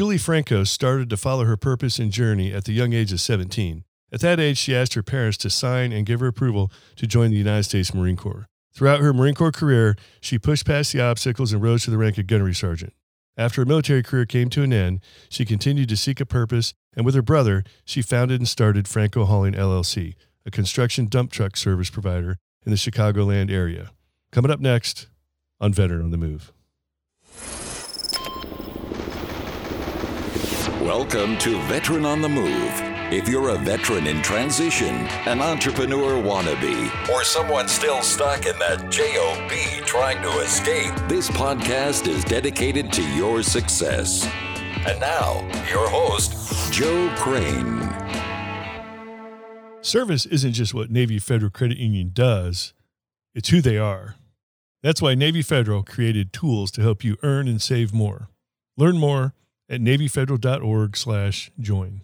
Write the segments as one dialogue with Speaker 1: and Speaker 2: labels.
Speaker 1: Julie Franco started to follow her purpose and journey at the young age of 17. At that age, she asked her parents to sign and give her approval to join the United States Marine Corps. Throughout her Marine Corps career, she pushed past the obstacles and rose to the rank of gunnery sergeant. After her military career came to an end, she continued to seek a purpose, and with her brother, she founded and started Franco Hauling LLC, a construction dump truck service provider in the Chicagoland area. Coming up next on Veteran on the Move.
Speaker 2: Welcome to Veteran on the Move. If you're a veteran in transition, an entrepreneur wannabe, or someone still stuck in that JOB trying to escape, this podcast is dedicated to your success. And now, your host, Joe Crane.
Speaker 1: Service isn't just what Navy Federal Credit Union does, it's who they are. That's why Navy Federal created tools to help you earn and save more. Learn more at navyfederal.org slash join.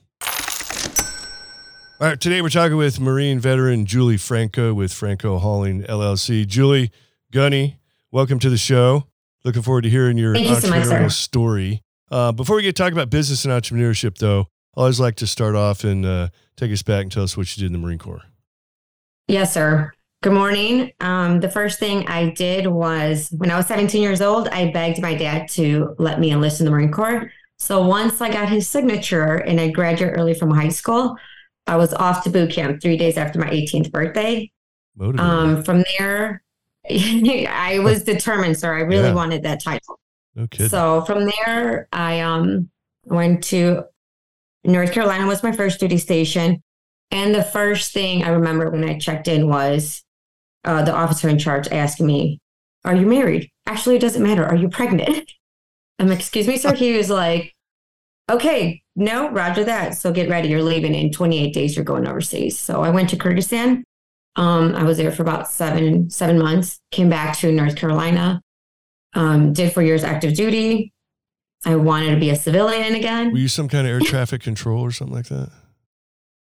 Speaker 1: All right, today we're talking with Marine veteran Julie Franco with Franco Hauling LLC. Julie, Gunny, welcome to the show. Looking forward to hearing your
Speaker 3: Thank you so
Speaker 1: entrepreneurial
Speaker 3: sir.
Speaker 1: story. Uh, before we get to talk about business and entrepreneurship, though, I always like to start off and uh, take us back and tell us what you did in the Marine Corps.
Speaker 3: Yes, sir. Good morning. Um, the first thing I did was when I was 17 years old, I begged my dad to let me enlist in the Marine Corps. So once I got his signature and I graduated early from high school, I was off to boot camp three days after my 18th birthday. Um, from there, I was determined, sir. I really
Speaker 1: Yeah.
Speaker 3: wanted that title.
Speaker 1: no kidding.
Speaker 3: So from there, I um went to North Carolina was my first duty station, and the first thing I remember when I checked in was uh, the officer in charge asking me, "Are you married?" Actually, it doesn't matter. Are you pregnant? I'm like, "Excuse me, sir." He was like, "Okay, no, Roger that. So get ready. You're leaving in 28 days. You're going overseas." So I went to Kyrgyzstan. Um, I was there for about seven seven months. Came back to North Carolina um, did four years active duty. I wanted to be a civilian again.
Speaker 1: Were you some kind of air traffic control or something like that?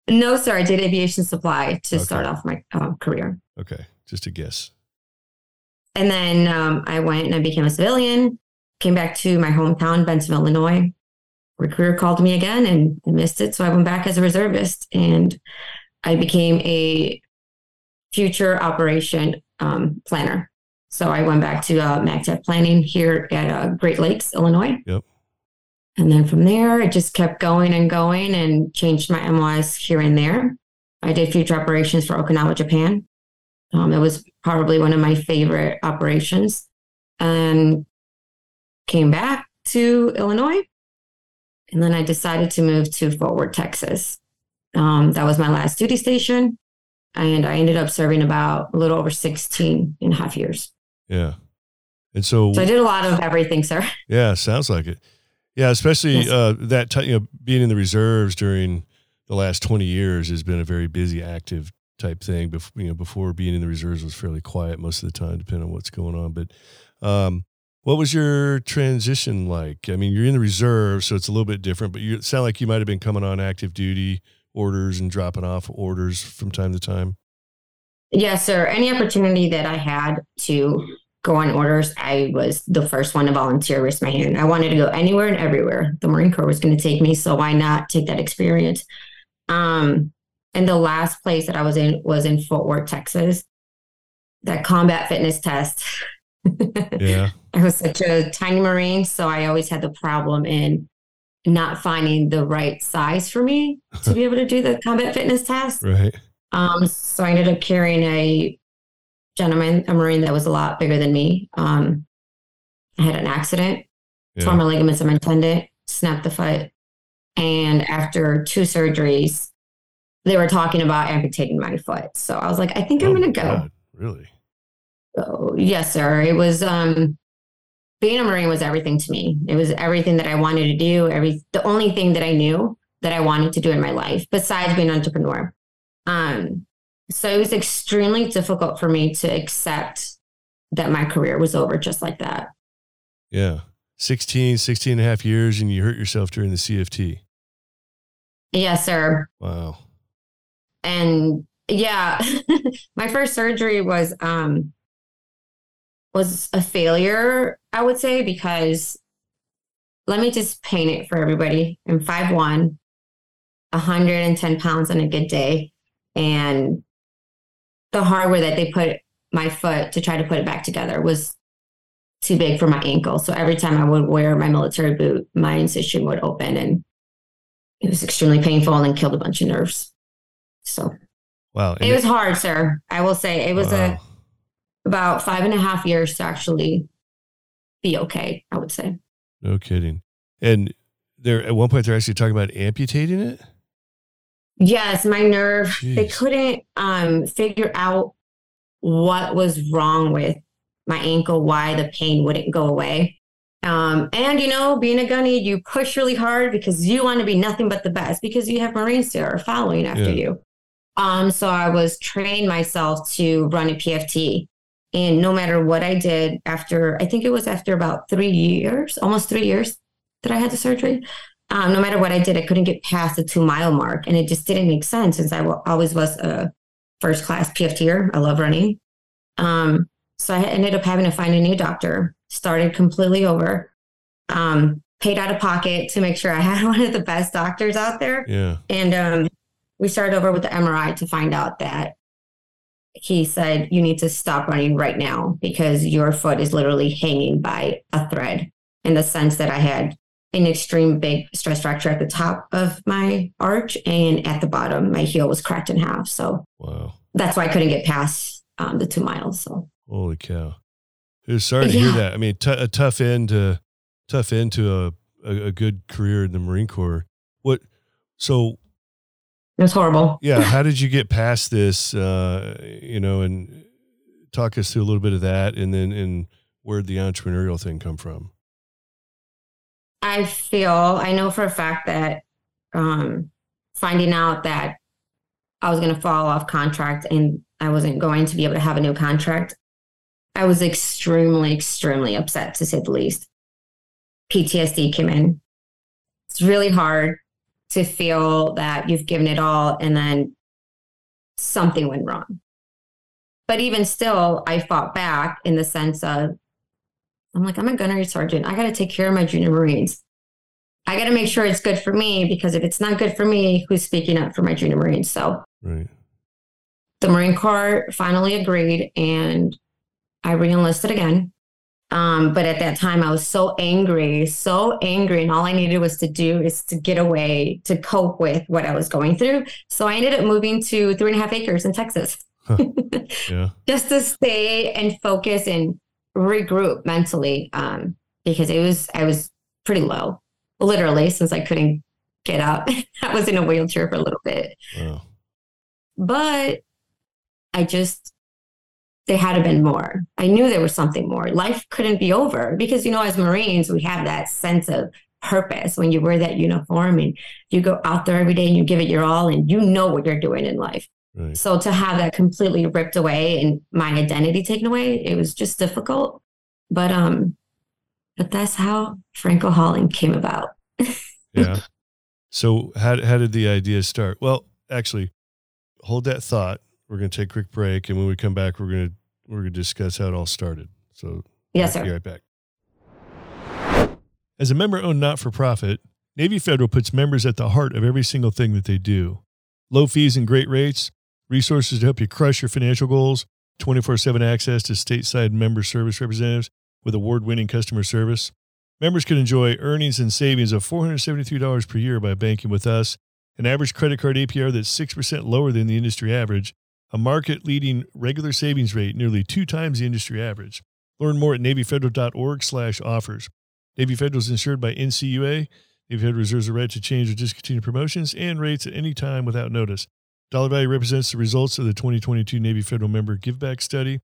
Speaker 3: No, sir, I did aviation supply to
Speaker 1: Okay.
Speaker 3: start off my uh, career.
Speaker 1: Okay, just a guess.
Speaker 3: And then um, I went and I became a civilian, came back to my hometown, Bensenville, Illinois. Recruiter called me again and I missed it. So I went back as a reservist and I became a future operation um, planner. So I went back to uh, MAGTF planning here at uh, Great Lakes, Illinois.
Speaker 1: Yep.
Speaker 3: And then from there, it just kept going and going and changed my MOS here and there. I did future operations for Okinawa, Japan. Um, it was probably one of my favorite operations. And came back to Illinois. And then I decided to move to Fort Worth, Texas. Um, that was my last duty station. And I ended up serving about a little over 16 and a half years.
Speaker 1: Yeah. And so,
Speaker 3: So I did a lot of everything, sir.
Speaker 1: yeah, sounds like it. Yeah, especially
Speaker 3: Yes.
Speaker 1: uh, that t- you know being in the reserves during the last twenty years has been a very busy, active type thing. Before you know, before being in the reserves was fairly quiet most of the time, depending on what's going on. But um, what was your transition like? I mean, you're in the reserve, so it's a little bit different. But you sound like you might have been coming on active duty orders and dropping off orders from time to time.
Speaker 3: Yes, sir. Any opportunity that I had to go on orders, I was the first one to volunteer, raise my hand. I wanted to go anywhere and everywhere. The Marine Corps was going to take me, so why not take that experience? Um, and the last place that I was in was in Fort Worth, Texas. That combat fitness test.
Speaker 1: Yeah,
Speaker 3: I was such a tiny Marine, so I always had the problem in not finding the right size for me to be able to do the combat fitness test.
Speaker 1: right.
Speaker 3: Um, so I ended up carrying a gentleman, a Marine that was a lot bigger than me. Um, I had an accident, tore my ligaments of my tendon, snapped the foot. And after two surgeries, they were talking about amputating my foot. So I was like, I think I'm
Speaker 1: Oh,
Speaker 3: going to go.
Speaker 1: Really?
Speaker 3: So, yes, sir. It was, um, being a Marine was everything to me. It was everything that I wanted to do. Every, the only thing that I knew that I wanted to do in my life besides being an entrepreneur. Um, so it was extremely difficult for me to accept that my career was over just like that.
Speaker 1: Yeah. 16, 16 and a half years, and you hurt yourself during the CFT.
Speaker 3: Yes, sir.
Speaker 1: Wow.
Speaker 3: And yeah, my first surgery was um was a failure, I would say, because let me just paint it for everybody. I'm 5'1, 110 pounds on a good day. And the hardware that they put my foot to try to put it back together was too big for my ankle. So every time I would wear my military boot, my incision would open and it was extremely painful and killed a bunch of nerves. So
Speaker 1: wow.
Speaker 3: And it was hard, sir. I will say it was wow. a about five and a half years to actually be okay, I would say.
Speaker 1: No kidding. And there at one point they're actually talking about amputating it?
Speaker 3: Yes, my nerve. Jeez. They couldn't um figure out what was wrong with my ankle, why the pain wouldn't go away. Um, and you know, being a gunny, you push really hard because you want to be nothing but the best because you have Marines there are following after yeah. you. Um, so I was training myself to run a PFT. And no matter what I did after, I think it was after about three years, almost three years that I had the surgery. Um, no matter what I did, I couldn't get past the two mile mark. And it just didn't make sense since I w- always was a first class PFTer. I love running. Um, so I ended up having to find a new doctor, started completely over, um, paid out of pocket to make sure I had one of the best doctors out there.
Speaker 1: Yeah.
Speaker 3: And um, we started over with the MRI to find out that he said, You need to stop running right now because your foot is literally hanging by a thread in the sense that I had an extreme big stress fracture at the top of my arch and at the bottom, my heel was cracked in half. So
Speaker 1: wow.
Speaker 3: that's why I couldn't get past um, the two miles. So
Speaker 1: holy cow. Sorry to yeah. hear that. I mean, t- a tough end to tough end to a, a, a good career in the Marine Corps. What? So
Speaker 3: it was horrible.
Speaker 1: Yeah. How did you get past this? Uh, you know, and talk us through a little bit of that, and then and where did the entrepreneurial thing come from?
Speaker 3: I feel I know for a fact that um, finding out that I was going to fall off contract and I wasn't going to be able to have a new contract, I was extremely, extremely upset to say the least. PTSD came in. It's really hard to feel that you've given it all and then something went wrong. But even still, I fought back in the sense of I'm like, I'm a gunnery sergeant. I got to take care of my junior Marines. I got to make sure it's good for me because if it's not good for me, who's speaking up for my junior Marines? So
Speaker 1: right.
Speaker 3: the Marine Corps finally agreed and I reenlisted again. Um, but at that time, I was so angry, so angry, and all I needed was to do is to get away to cope with what I was going through. So I ended up moving to three and a half acres in Texas, huh.
Speaker 1: yeah.
Speaker 3: just to stay and focus and regroup mentally, um, because it was I was pretty low, literally, since I couldn't get up. I was in a wheelchair for a little bit,
Speaker 1: wow.
Speaker 3: but I just there had to been more. I knew there was something more. Life couldn't be over because, you know, as Marines, we have that sense of purpose when you wear that uniform and you go out there every day and you give it your all and you know what you're doing in life. Right. So to have that completely ripped away and my identity taken away, it was just difficult. But um, but that's how Franco Hauling came about.
Speaker 1: yeah. So how how did the idea start? Well, actually, hold that thought we're going to take a quick break, and when we come back, we're going to we're going to discuss how it all started. So
Speaker 3: yes, sir.
Speaker 1: Be right back. As a member-owned not-for-profit, Navy Federal puts members at the heart of every single thing that they do. Low fees and great rates, resources to help you crush your financial goals, 24/7 access to stateside member service representatives with award-winning customer service. Members can enjoy earnings and savings of $473 per year by banking with us, an average credit card APR that's 6% lower than the industry average, a market leading regular savings rate nearly two times the industry average. Learn more at NavyFederal.org slash offers. Navy Federal is insured by NCUA. Navy Federal reserves the right to change or discontinue promotions and rates at any time without notice. Dollar value represents the results of the 2022 Navy Federal member giveback study.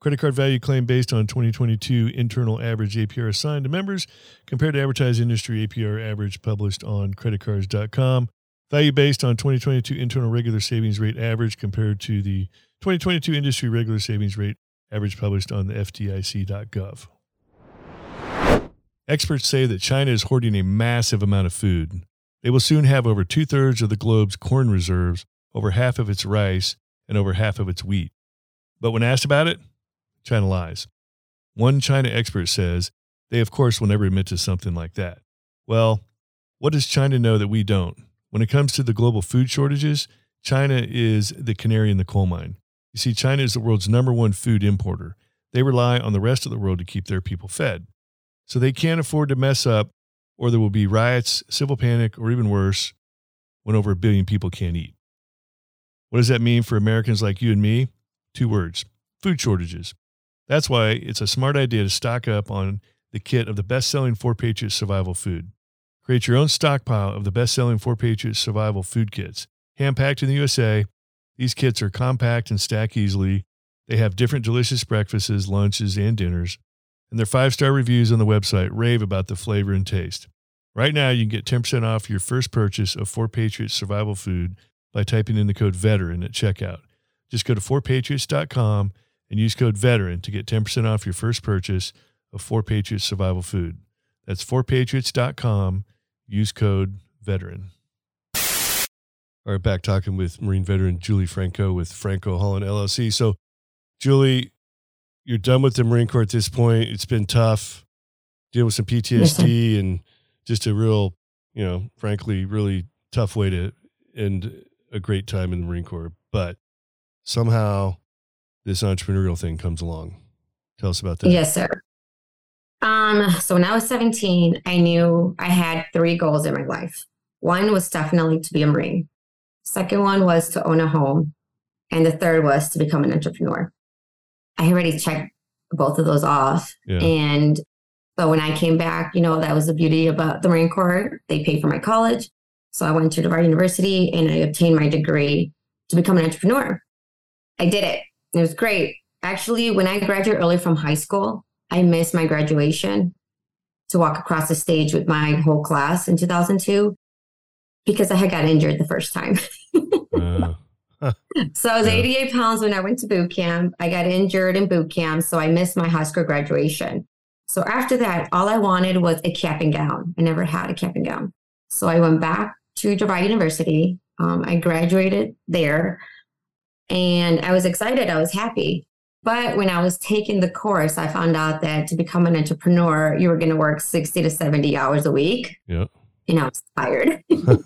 Speaker 1: Credit card value claim based on 2022 internal average APR assigned to members compared to advertised industry APR average published on creditcards.com. Value based on 2022 internal regular savings rate average compared to the 2022 industry regular savings rate average published on the FDIC.gov. Experts say that China is hoarding a massive amount of food. They will soon have over two thirds of the globe's corn reserves, over half of its rice, and over half of its wheat. But when asked about it, China lies. One China expert says they, of course, will never admit to something like that. Well, what does China know that we don't? When it comes to the global food shortages, China is the canary in the coal mine. You see, China is the world's number one food importer. They rely on the rest of the world to keep their people fed. So they can't afford to mess up, or there will be riots, civil panic, or even worse, when over a billion people can't eat. What does that mean for Americans like you and me? Two words food shortages. That's why it's a smart idea to stock up on the kit of the best selling Four Patriots survival food. Create your own stockpile of the best selling Four Patriots survival food kits. Hand packed in the USA, these kits are compact and stack easily. They have different delicious breakfasts, lunches, and dinners. And their five star reviews on the website rave about the flavor and taste. Right now, you can get 10% off your first purchase of Four Patriots survival food by typing in the code VETERAN at checkout. Just go to 4patriots.com and use code VETERAN to get 10% off your first purchase of Four Patriots survival food. That's 4patriots.com. Use code VETERAN. All right, back talking with Marine veteran Julie Franco with Franco Hauling LLC. So, Julie, you're done with the Marine Corps at this point. It's been tough dealing with some PTSD and just a real, you know, frankly, really tough way to end a great time in the Marine Corps. But somehow this entrepreneurial thing comes along. Tell us about that.
Speaker 3: Yes, sir. Um, so when I was 17, I knew I had three goals in my life. One was definitely to be a Marine. Second one was to own a home. And the third was to become an entrepreneur. I already checked both of those off. Yeah. And but when I came back, you know, that was the beauty about the Marine Corps. They paid for my college. So I went to DeVry University and I obtained my degree to become an entrepreneur. I did it. It was great. Actually, when I graduated early from high school, I missed my graduation to walk across the stage with my whole class in 2002 because I had got injured the first time. uh, so I was yeah. 88 pounds when I went to boot camp. I got injured in boot camp, so I missed my high school graduation. So after that, all I wanted was a cap and gown. I never had a cap and gown. So I went back to DeVry University. Um, I graduated there and I was excited. I was happy. But when I was taking the course, I found out that to become an entrepreneur, you were going to work 60 to 70 hours a week.
Speaker 1: Yeah
Speaker 3: and I was tired.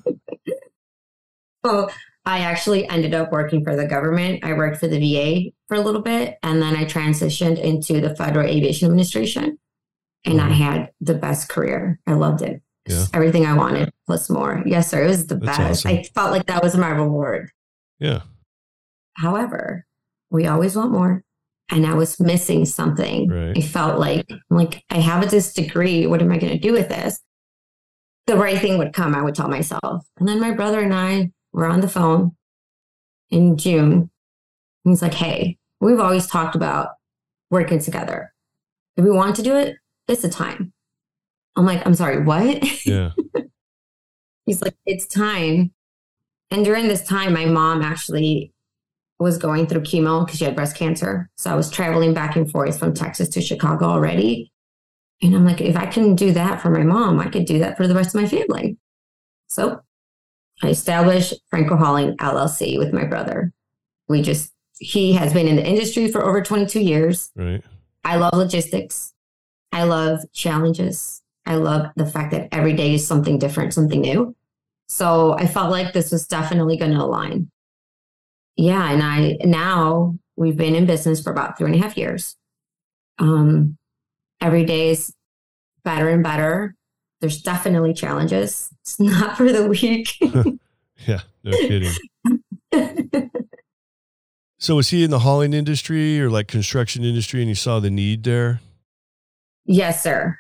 Speaker 3: so I actually ended up working for the government. I worked for the VA for a little bit, and then I transitioned into the Federal Aviation Administration. And mm-hmm. I had the best career. I loved it. Yeah. Everything I wanted plus more. Yes, sir. It was the That's best. Awesome. I felt like that was my reward.
Speaker 1: Yeah.
Speaker 3: However, we always want more. And I was missing something. Right. I felt like, like I have this degree. What am I going to do with this? the right thing would come, I would tell myself. And then my brother and I were on the phone in June. He's like, hey, we've always talked about working together. If we want to do it, it's the time. I'm like, I'm sorry, what?
Speaker 1: Yeah.
Speaker 3: He's like, it's time. And during this time, my mom actually was going through chemo because she had breast cancer. So I was traveling back and forth from Texas to Chicago already. And I'm like, if I can do that for my mom, I could do that for the rest of my family. So I established Franco Hauling LLC with my brother. We just, he has been in the industry for over 22 years.
Speaker 1: Right.
Speaker 3: I love logistics. I love challenges. I love the fact that every day is something different, something new. So I felt like this was definitely going to align. Yeah. And I, now we've been in business for about three and a half years. Um, every day is better and better. There's definitely challenges. It's not for the weak.
Speaker 1: yeah, no kidding. so was he in the hauling industry or like construction industry and he saw the need there?
Speaker 3: Yes, sir.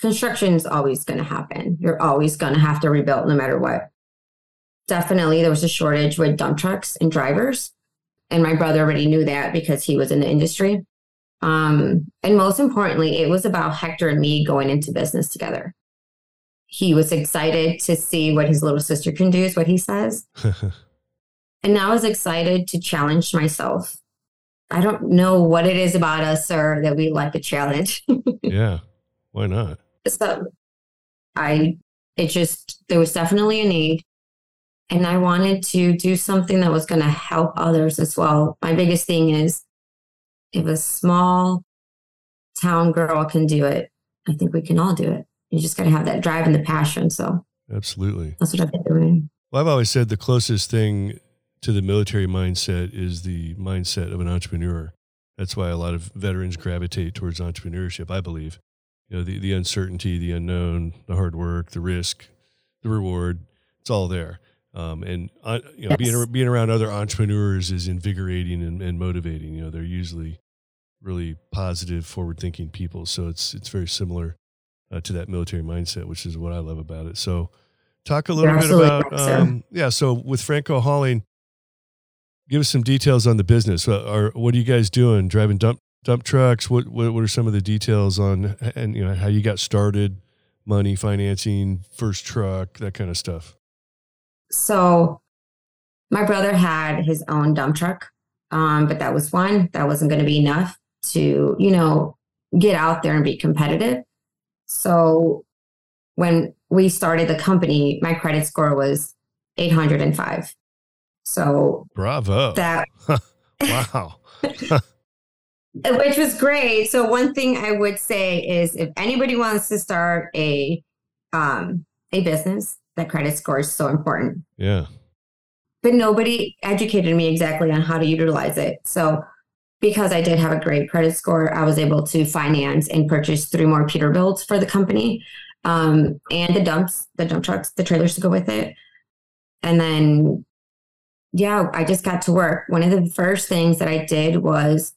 Speaker 3: Construction is always going to happen. You're always going to have to rebuild no matter what. Definitely, there was a shortage with dump trucks and drivers. And my brother already knew that because he was in the industry. Um, and most importantly, it was about Hector and me going into business together. He was excited to see what his little sister can do, is what he says. and I was excited to challenge myself. I don't know what it is about us, sir, that we like a challenge.
Speaker 1: yeah. Why not?
Speaker 3: So I, it just, there was definitely a need. And I wanted to do something that was going to help others as well. My biggest thing is if a small town girl can do it, I think we can all do it. you just got to have that drive and the passion. So
Speaker 1: Absolutely.
Speaker 3: that's what I've been doing.
Speaker 1: Well, I've always said the closest thing to the military mindset is the mindset of an entrepreneur. That's why a lot of veterans gravitate towards entrepreneurship, I believe. You know, the, the uncertainty, the unknown, the hard work, the risk, the reward, it's all there. Um, and uh, you know,
Speaker 3: Yes.
Speaker 1: being being around other entrepreneurs is invigorating and, and motivating. You know, they're usually really positive, forward thinking people. So it's it's very similar uh, to that military mindset, which is what I love about it. So, talk a little
Speaker 3: You're
Speaker 1: bit about
Speaker 3: sir.
Speaker 1: um, yeah. So with Franco Hauling, give us some details on the business. Uh, Are what are you guys doing? Driving dump dump trucks? What what, what are some of the details on and you know how you got started? Money, financing, first truck, that kind of stuff.
Speaker 3: So my brother had his own dump truck, um, but that was one that wasn't going to be enough to, you know, get out there and be competitive. So when we started the company, my credit score was 805. So
Speaker 1: Bravo!
Speaker 3: that,
Speaker 1: wow.
Speaker 3: which was great. So one thing I would say is if anybody wants to start a, um, a business, that credit score is so important.
Speaker 1: Yeah.
Speaker 3: but nobody educated me exactly on how to utilize it. So, because I did have a great credit score, I was able to finance and purchase three more Peterbilts for the company, um, and the dumps, the dump trucks, the trailers to go with it. And then, yeah, I just got to work. One of the first things that I did was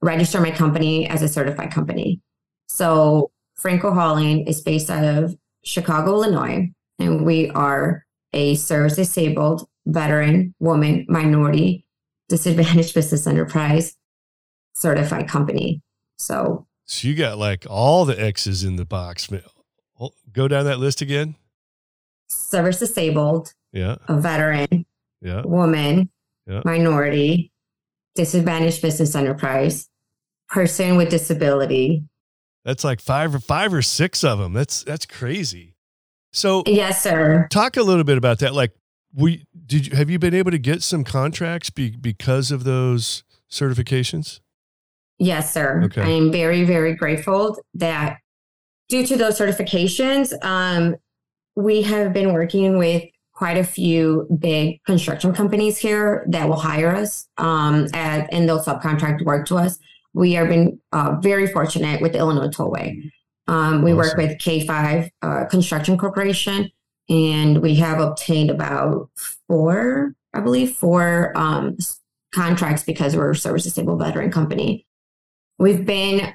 Speaker 3: register my company as a certified company. So, Franco Hauling is based out of Chicago, Illinois, and we are a service disabled veteran, woman, minority, disadvantaged business enterprise certified company. So,
Speaker 1: So you got like all the X's in the box. Oh, Go down that list again.
Speaker 3: service disabled,
Speaker 1: Yeah.
Speaker 3: a veteran,
Speaker 1: Yeah.
Speaker 3: woman,
Speaker 1: Yeah.
Speaker 3: minority, disadvantaged business enterprise, person with disability.
Speaker 1: That's like five or five or six of them. That's that's crazy. So
Speaker 3: Yes, sir.
Speaker 1: talk a little bit about that. Like, we did you have you been able to get some contracts be, because of those certifications?
Speaker 3: Yes, sir.
Speaker 1: Okay.
Speaker 3: I am very, very grateful that due to those certifications, um, we have been working with quite a few big construction companies here that will hire us um, as, and they'll subcontract work to us. We have been uh, very fortunate with the Illinois Tollway. Um, we work with K5 uh, Construction Corporation, and we have obtained about four, I believe, four um, contracts because we're a service disabled veteran company. We've been,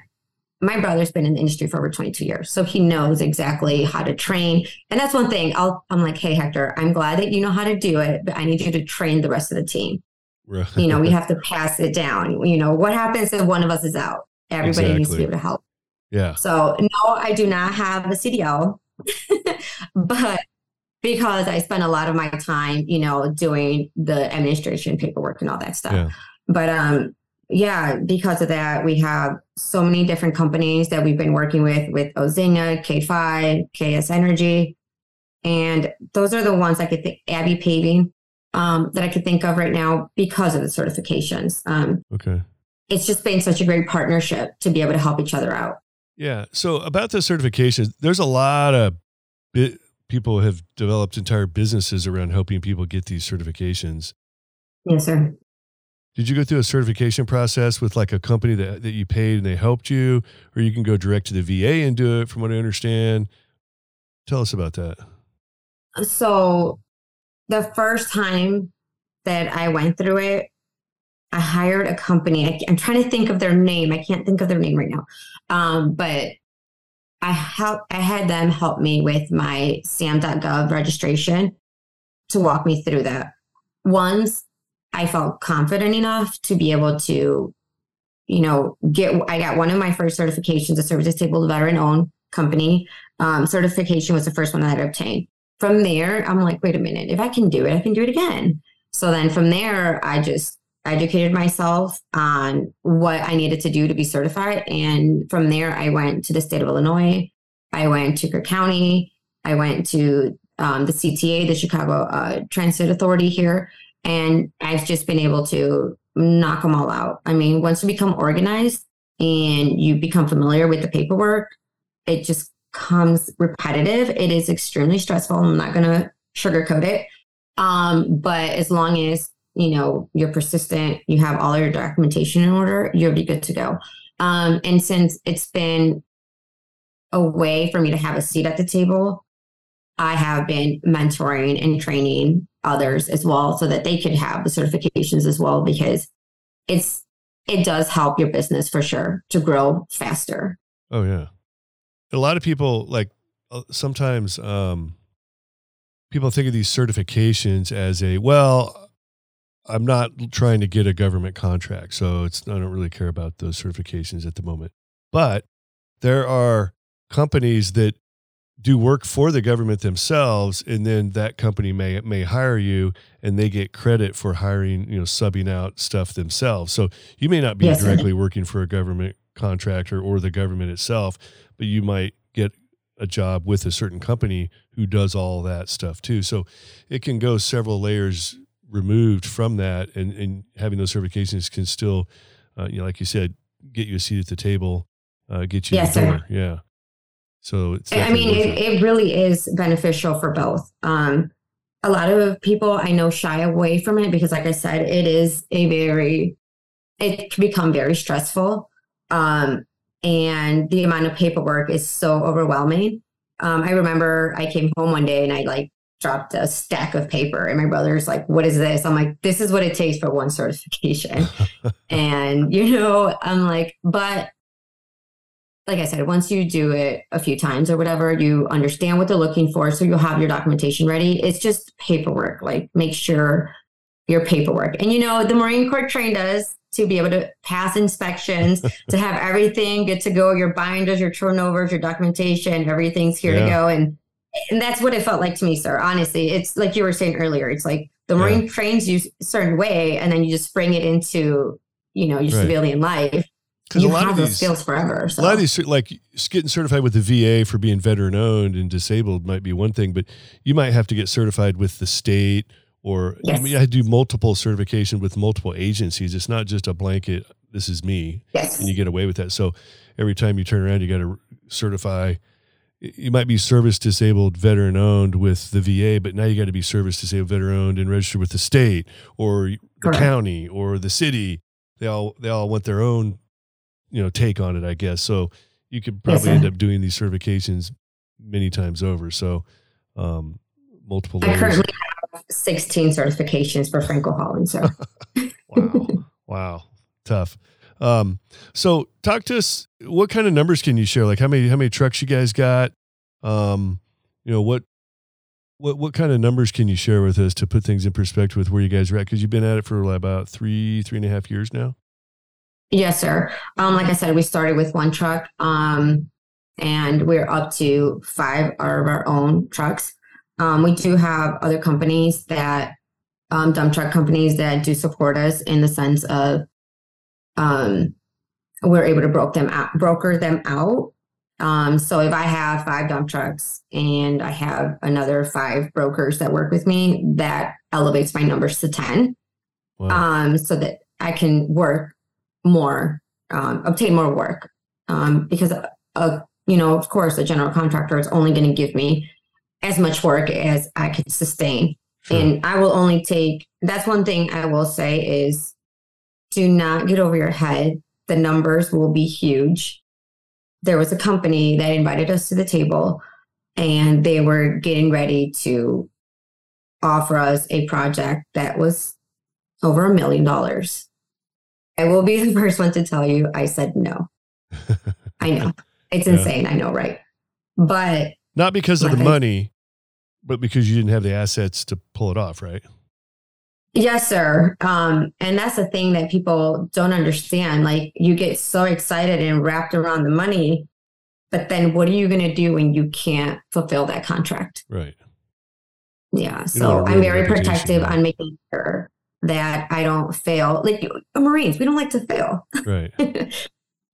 Speaker 3: my brother's been in the industry for over 22 years, so he knows exactly how to train. And that's one thing. I'll, I'm like, hey, Hector, I'm glad that you know how to do it, but I need you to train the rest of the team.
Speaker 1: Right.
Speaker 3: You know, we have to pass it down. You know, what happens if one of us is out? Everybody needs to be able to help.
Speaker 1: Yeah.
Speaker 3: So no, I do not have a CDL, but because I spend a lot of my time, you know, doing the administration paperwork and all that stuff.
Speaker 1: Yeah.
Speaker 3: But um, yeah, because of that, we have so many different companies that we've been working with, with Ozinga, K5, KS Energy, and those are the ones I could think, Abbey Paving, um, that I could think of right now because of the certifications. Um,
Speaker 1: Okay.
Speaker 3: it's just been such a great partnership to be able to help each other out.
Speaker 1: Yeah. So about the certifications, there's a lot of people have developed entire businesses around helping people get these certifications.
Speaker 3: Yes, sir.
Speaker 1: Did you go through a certification process with like a company that, that you paid and they helped you, or you can go direct to the VA and do it from what I understand? Tell us about that.
Speaker 3: So the first time that I went through it, I hired a company. I, am trying to think of their name. I can't think of their name right now. Um, but I help, I had them help me with my SAM.gov registration to walk me through that. Once I felt confident enough to be able to, you know, get, I got one of my first certifications, a service disabled veteran owned company. Um, certification was the first one that I obtained from there, I'm like, wait a minute, if I can do it, I can do it again. So then from there, I just educated myself on what I needed to do to be certified. And from there, I went to the state of Illinois. I went to Cook County. I went to um, the CTA, the Chicago uh, Transit Authority here. And I've just been able to knock them all out. I mean, once you become organized and you become familiar with the paperwork, it just comes repetitive, it is extremely stressful. I'm not going to sugarcoat it. Um, but as long as you know you're persistent, you have all your documentation in order, you'll be good to go. Um, and since it's been a way for me to have a seat at the table, I have been mentoring and training others as well so that they could have the certifications as well because it's it does help your business for sure to grow faster.
Speaker 1: Oh yeah. A lot of people like uh, sometimes um people think of these certifications as a well I'm not trying to get a government contract, so it's I don't really care about those certifications at the moment. But there are companies that do work for the government themselves and then that company may may hire you and they get credit for hiring you know subbing out stuff themselves so you may not be yes, directly working for a government contractor or the government itself but you might get a job with a certain company who does all that stuff too so it can go several layers removed from that and and having those certifications can still uh, you know like you said get you a seat at the table uh, get you yes, the door. yeah so it's
Speaker 3: I mean, it, it, really is beneficial for both. Um, a lot of people I know shy away from it because, like I said, it is a very, it can become very stressful. Um, and the amount of paperwork is so overwhelming. Um, I remember I came home one day and I like dropped a stack of paper and my brother's like what is this i'm like this is what it takes for one certification and you know i'm like but like I said, once you do it a few times or whatever, you understand what they're looking for. So you'll have your documentation ready. It's just paperwork. Like make sure your paperwork. And you know, the Marine Corps trained us to be able to pass inspections, to have everything good to go, your binders, your turnovers, your documentation, everything's here yeah. to go. And and that's what it felt like to me, sir. Honestly, it's like you were saying earlier. It's like the Marine yeah. trains you a certain way, and then you just bring it into you know your right. civilian life you a lot have of these, those skills forever. So.
Speaker 1: A lot of these, like getting certified with the VA for being veteran owned and disabled, might be one thing, but you might have to get certified with the state, or yes. I mean, I do multiple certification with multiple agencies. It's not just a blanket. This is me,
Speaker 3: yes.
Speaker 1: and you get away with that. So every time you turn around, you got to certify. You might be service disabled, veteran owned with the VA, but now you got to be service disabled, veteran owned, and registered with the state or the Correct. county or the city. They all they all want their own you know take on it, I guess. So you could probably yes, end up doing these certifications many times over. So um, multiple.
Speaker 3: I currently have 16 certifications for Franco Hauling. So
Speaker 1: wow, wow, tough. Um, so talk to us. What kind of numbers can you share? Like how many how many trucks you guys got? Um, you know what what what kind of numbers can you share with us to put things in perspective with where you guys are at? Because you've been at it for about three three and a half years now.
Speaker 3: Yes, sir. Um, like I said, we started with one truck, um, and we're up to five of our own trucks. Um, we do have other companies that um, dump truck companies that do support us in the sense of um, we're able to broke them out, broker them out. Um, so if I have five dump trucks and I have another five brokers that work with me, that elevates my numbers to ten. Wow. Um, so that I can work more, um, obtain more work. Um, because, uh, you know, of course, a general contractor is only going to give me as much work as I can sustain. Sure. And I will only take, that's one thing I will say is do not get over your head. The numbers will be huge. There was a company that invited us to the table and they were getting ready to offer us a project that was over a million dollars. I will be the first one to tell you I said no. I know. It's yeah. insane. I know, right? But
Speaker 1: not because of the money, but because you didn't have the assets to pull it off, right?
Speaker 3: Yes, sir. Um, and that's the thing that people don't understand. Like you get so excited and wrapped around the money, but then what are you going to do when you can't fulfill that contract?
Speaker 1: Right.
Speaker 3: Yeah. So I'm very protective on making sure that I don't fail. Like Marines, we don't like to fail.
Speaker 1: Right.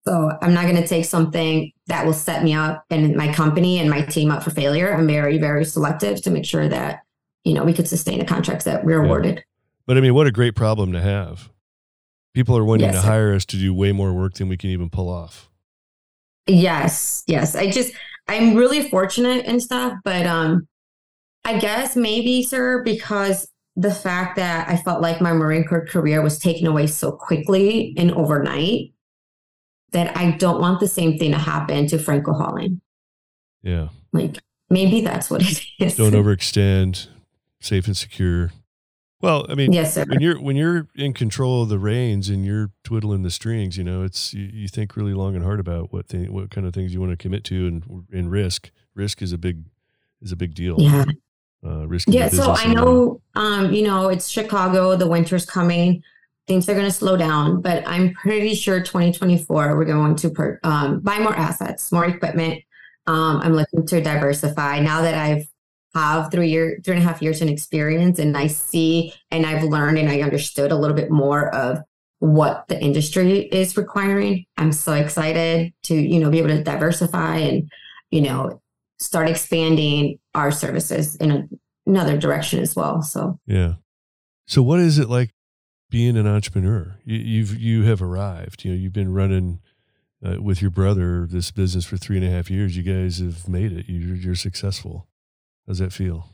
Speaker 3: so I'm not going to take something that will set me up and my company and my team up for failure. I'm very, very selective to make sure that, you know, we could sustain the contracts that we're yeah. awarded.
Speaker 1: But I mean, what a great problem to have. People are wanting yes, to hire us to do way more work than we can even pull off.
Speaker 3: Yes. Yes. I just, I'm really fortunate and stuff, but um, I guess maybe, sir, because the fact that I felt like my Marine Corps career was taken away so quickly and overnight that I don't want the same thing to happen to Franco Hauling.
Speaker 1: Yeah.
Speaker 3: Like maybe that's what it is.
Speaker 1: Don't overextend, safe and secure. Well, I mean,
Speaker 3: yes, sir.
Speaker 1: when you're when you're in control of the reins and you're twiddling the strings, you know, it's you, you think really long and hard about what thing, what kind of things you want to commit to and and risk. Risk is a big is a big deal.
Speaker 3: Yeah.
Speaker 1: Uh, risk.
Speaker 3: Yeah. So I know, um, you know, it's Chicago. The winter's coming. Things are going to slow down, but I'm pretty sure 2024 we're going to per, um, buy more assets, more equipment. Um, I'm looking to diversify now that I've have three year three and a half years in experience and I see and I've learned and I understood a little bit more of what the industry is requiring. I'm so excited to, you know, be able to diversify and, you know, start expanding our services in a, another direction as well. So
Speaker 1: yeah. So what is it like being an entrepreneur? You, you've you have arrived. You know, you've been running uh, with your brother this business for three and a half years. You guys have made it. You're, you're successful. How's it feel?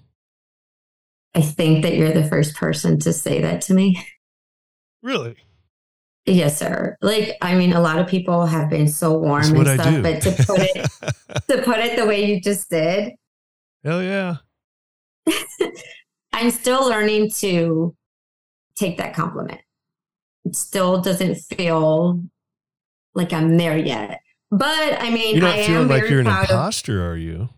Speaker 3: I think that you're the first person to say that to me.
Speaker 1: Really?
Speaker 3: Yes, sir. Like, I mean, a lot of people have been so warm
Speaker 1: That's
Speaker 3: and stuff, but to put it to put it the way you just did.
Speaker 1: Hell yeah.
Speaker 3: I'm still learning to take that compliment. It still doesn't feel like I'm there yet. But I mean,
Speaker 1: you're not
Speaker 3: I
Speaker 1: feeling like you're an
Speaker 3: of,
Speaker 1: imposter, are you?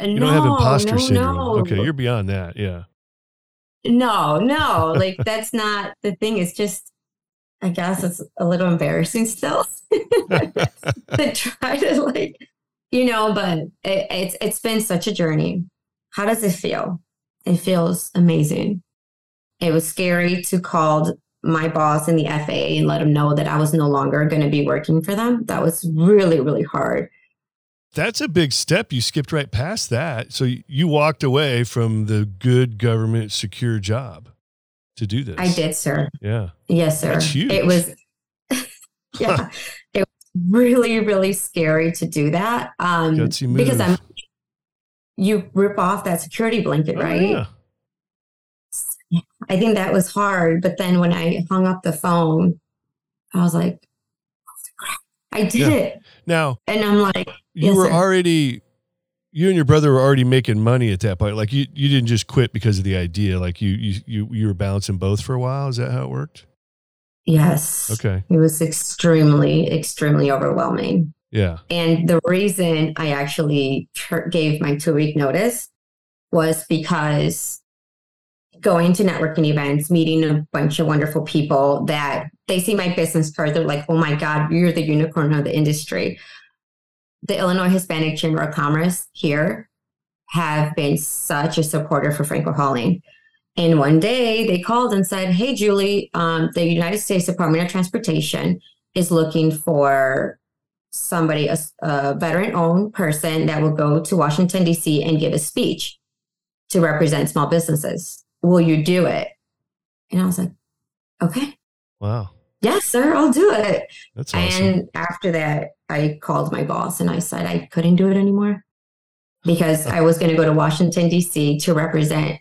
Speaker 3: Uh, you
Speaker 1: don't have imposter
Speaker 3: no,
Speaker 1: syndrome.
Speaker 3: No.
Speaker 1: Okay, you're beyond that. Yeah.
Speaker 3: No, no, like that's not the thing. It's just, I guess it's a little embarrassing still to try to like, you know. But it, it's it's been such a journey. How does it feel? It feels amazing. It was scary to call my boss in the FAA and let him know that I was no longer going to be working for them. That was really really hard
Speaker 1: that's a big step. You skipped right past that. So you walked away from the good government secure job to do this.
Speaker 3: I did, sir.
Speaker 1: Yeah.
Speaker 3: Yes, sir.
Speaker 1: That's huge.
Speaker 3: It was, yeah, it was really, really scary to do that. Um, because I'm, you rip off that security blanket,
Speaker 1: Oh,
Speaker 3: right?
Speaker 1: yeah.
Speaker 3: I think that was hard. But then when I hung up the phone, I was like, I did
Speaker 1: Yeah.
Speaker 3: it.
Speaker 1: Now
Speaker 3: And I'm like,
Speaker 1: you
Speaker 3: Yes,
Speaker 1: were
Speaker 3: sir.
Speaker 1: already, you and your brother were already making money at that point. Like you, you didn't just quit because of the idea. Like you, you, you, you were balancing both for a while. Is that how it worked?
Speaker 3: yes.
Speaker 1: Okay.
Speaker 3: It was extremely, extremely overwhelming.
Speaker 1: Yeah.
Speaker 3: And the reason I actually gave my two week notice was because going to networking events, meeting a bunch of wonderful people that they see my business card, they're like, oh my God, you're the unicorn of the industry. The Illinois Hispanic Chamber of Commerce here have been such a supporter for Franco Hauling. And one day they called and said, Hey, Julie, um, the United States Department of Transportation is looking for somebody, a, a veteran owned person that will go to Washington, D.C. and give a speech to represent small businesses. Will you do it? And I was like, Okay,
Speaker 1: Wow.
Speaker 3: Yes, sir, I'll do it.
Speaker 1: That's awesome.
Speaker 3: And after that, I called my boss and I said I couldn't do it anymore because I was going to go to Washington, D.C. to represent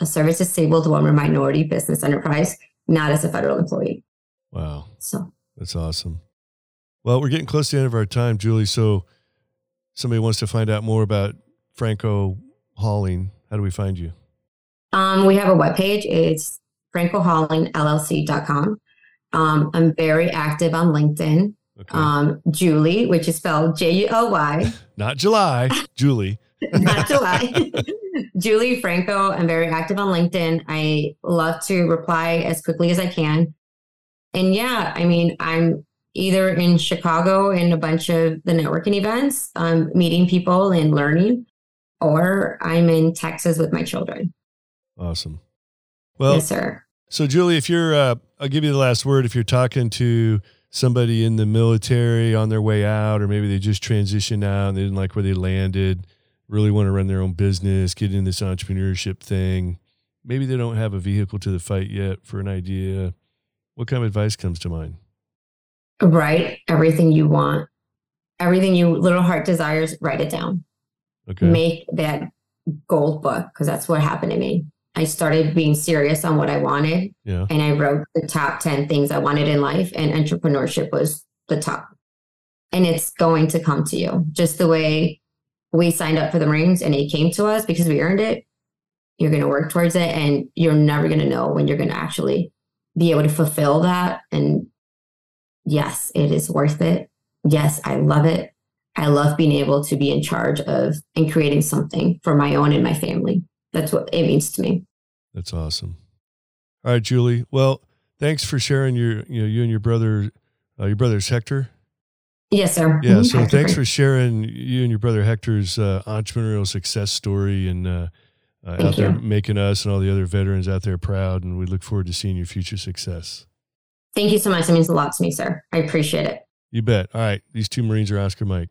Speaker 3: a service disabled woman minority business enterprise, not as a federal employee.
Speaker 1: wow.
Speaker 3: So,
Speaker 1: That's awesome. Well, we're getting close to the end of our time, Julie. So somebody wants to find out more about Franco Hauling. How do we find you?
Speaker 3: um, we have a webpage. It's francohaulingllc.com. Um, I'm very active on LinkedIn.
Speaker 1: Okay.
Speaker 3: Um, Julie, which is spelled J U L Y,
Speaker 1: Not July, Julie.
Speaker 3: not July. Julie Franco. I'm very active on LinkedIn. I love to reply as quickly as I can. And yeah, I mean, I'm either in Chicago in a bunch of the networking events, um, meeting people and learning, or I'm in Texas with my children.
Speaker 1: Awesome. Well,
Speaker 3: yes, sir.
Speaker 1: So Julie, if you're, uh, I'll give you the last word. If you're talking to somebody in the military on their way out, or maybe they just transitioned out and they didn't like where they landed, really want to run their own business, get in this entrepreneurship thing. Maybe they don't have a vehicle to the fight yet for an idea. What kind of advice comes to mind?
Speaker 3: Write everything you want everything you little heart desires, write it down.
Speaker 1: Okay.
Speaker 3: Make that gold book because that's what happened to me. I started being serious on what I wanted
Speaker 1: yeah.
Speaker 3: and I wrote the top 10 things I wanted in life, and entrepreneurship was the top. And it's going to come to you just the way we signed up for the Marines and it came to us because we earned it. You're going to work towards it, and you're never going to know when you're going to actually be able to fulfill that. And yes, it is worth it. Yes, I love it. I love being able to be in charge of and creating something for my own and my family. That's what it means to me.
Speaker 1: That's awesome. All right, July. Well, thanks for sharing your, you know, you and your brother, uh, your brother's Hector.
Speaker 3: Yes, sir.
Speaker 1: Yeah.
Speaker 3: Mhm.
Speaker 1: So
Speaker 3: Hector
Speaker 1: thanks for sharing you and your brother Hector's uh, entrepreneurial success story and uh, uh, out there making us and all the other veterans out there proud. And we look forward to seeing your future success.
Speaker 3: Thank you so much. It means a lot to me, sir. I appreciate it.
Speaker 1: You bet. All right. These two Marines are Oscar Mike.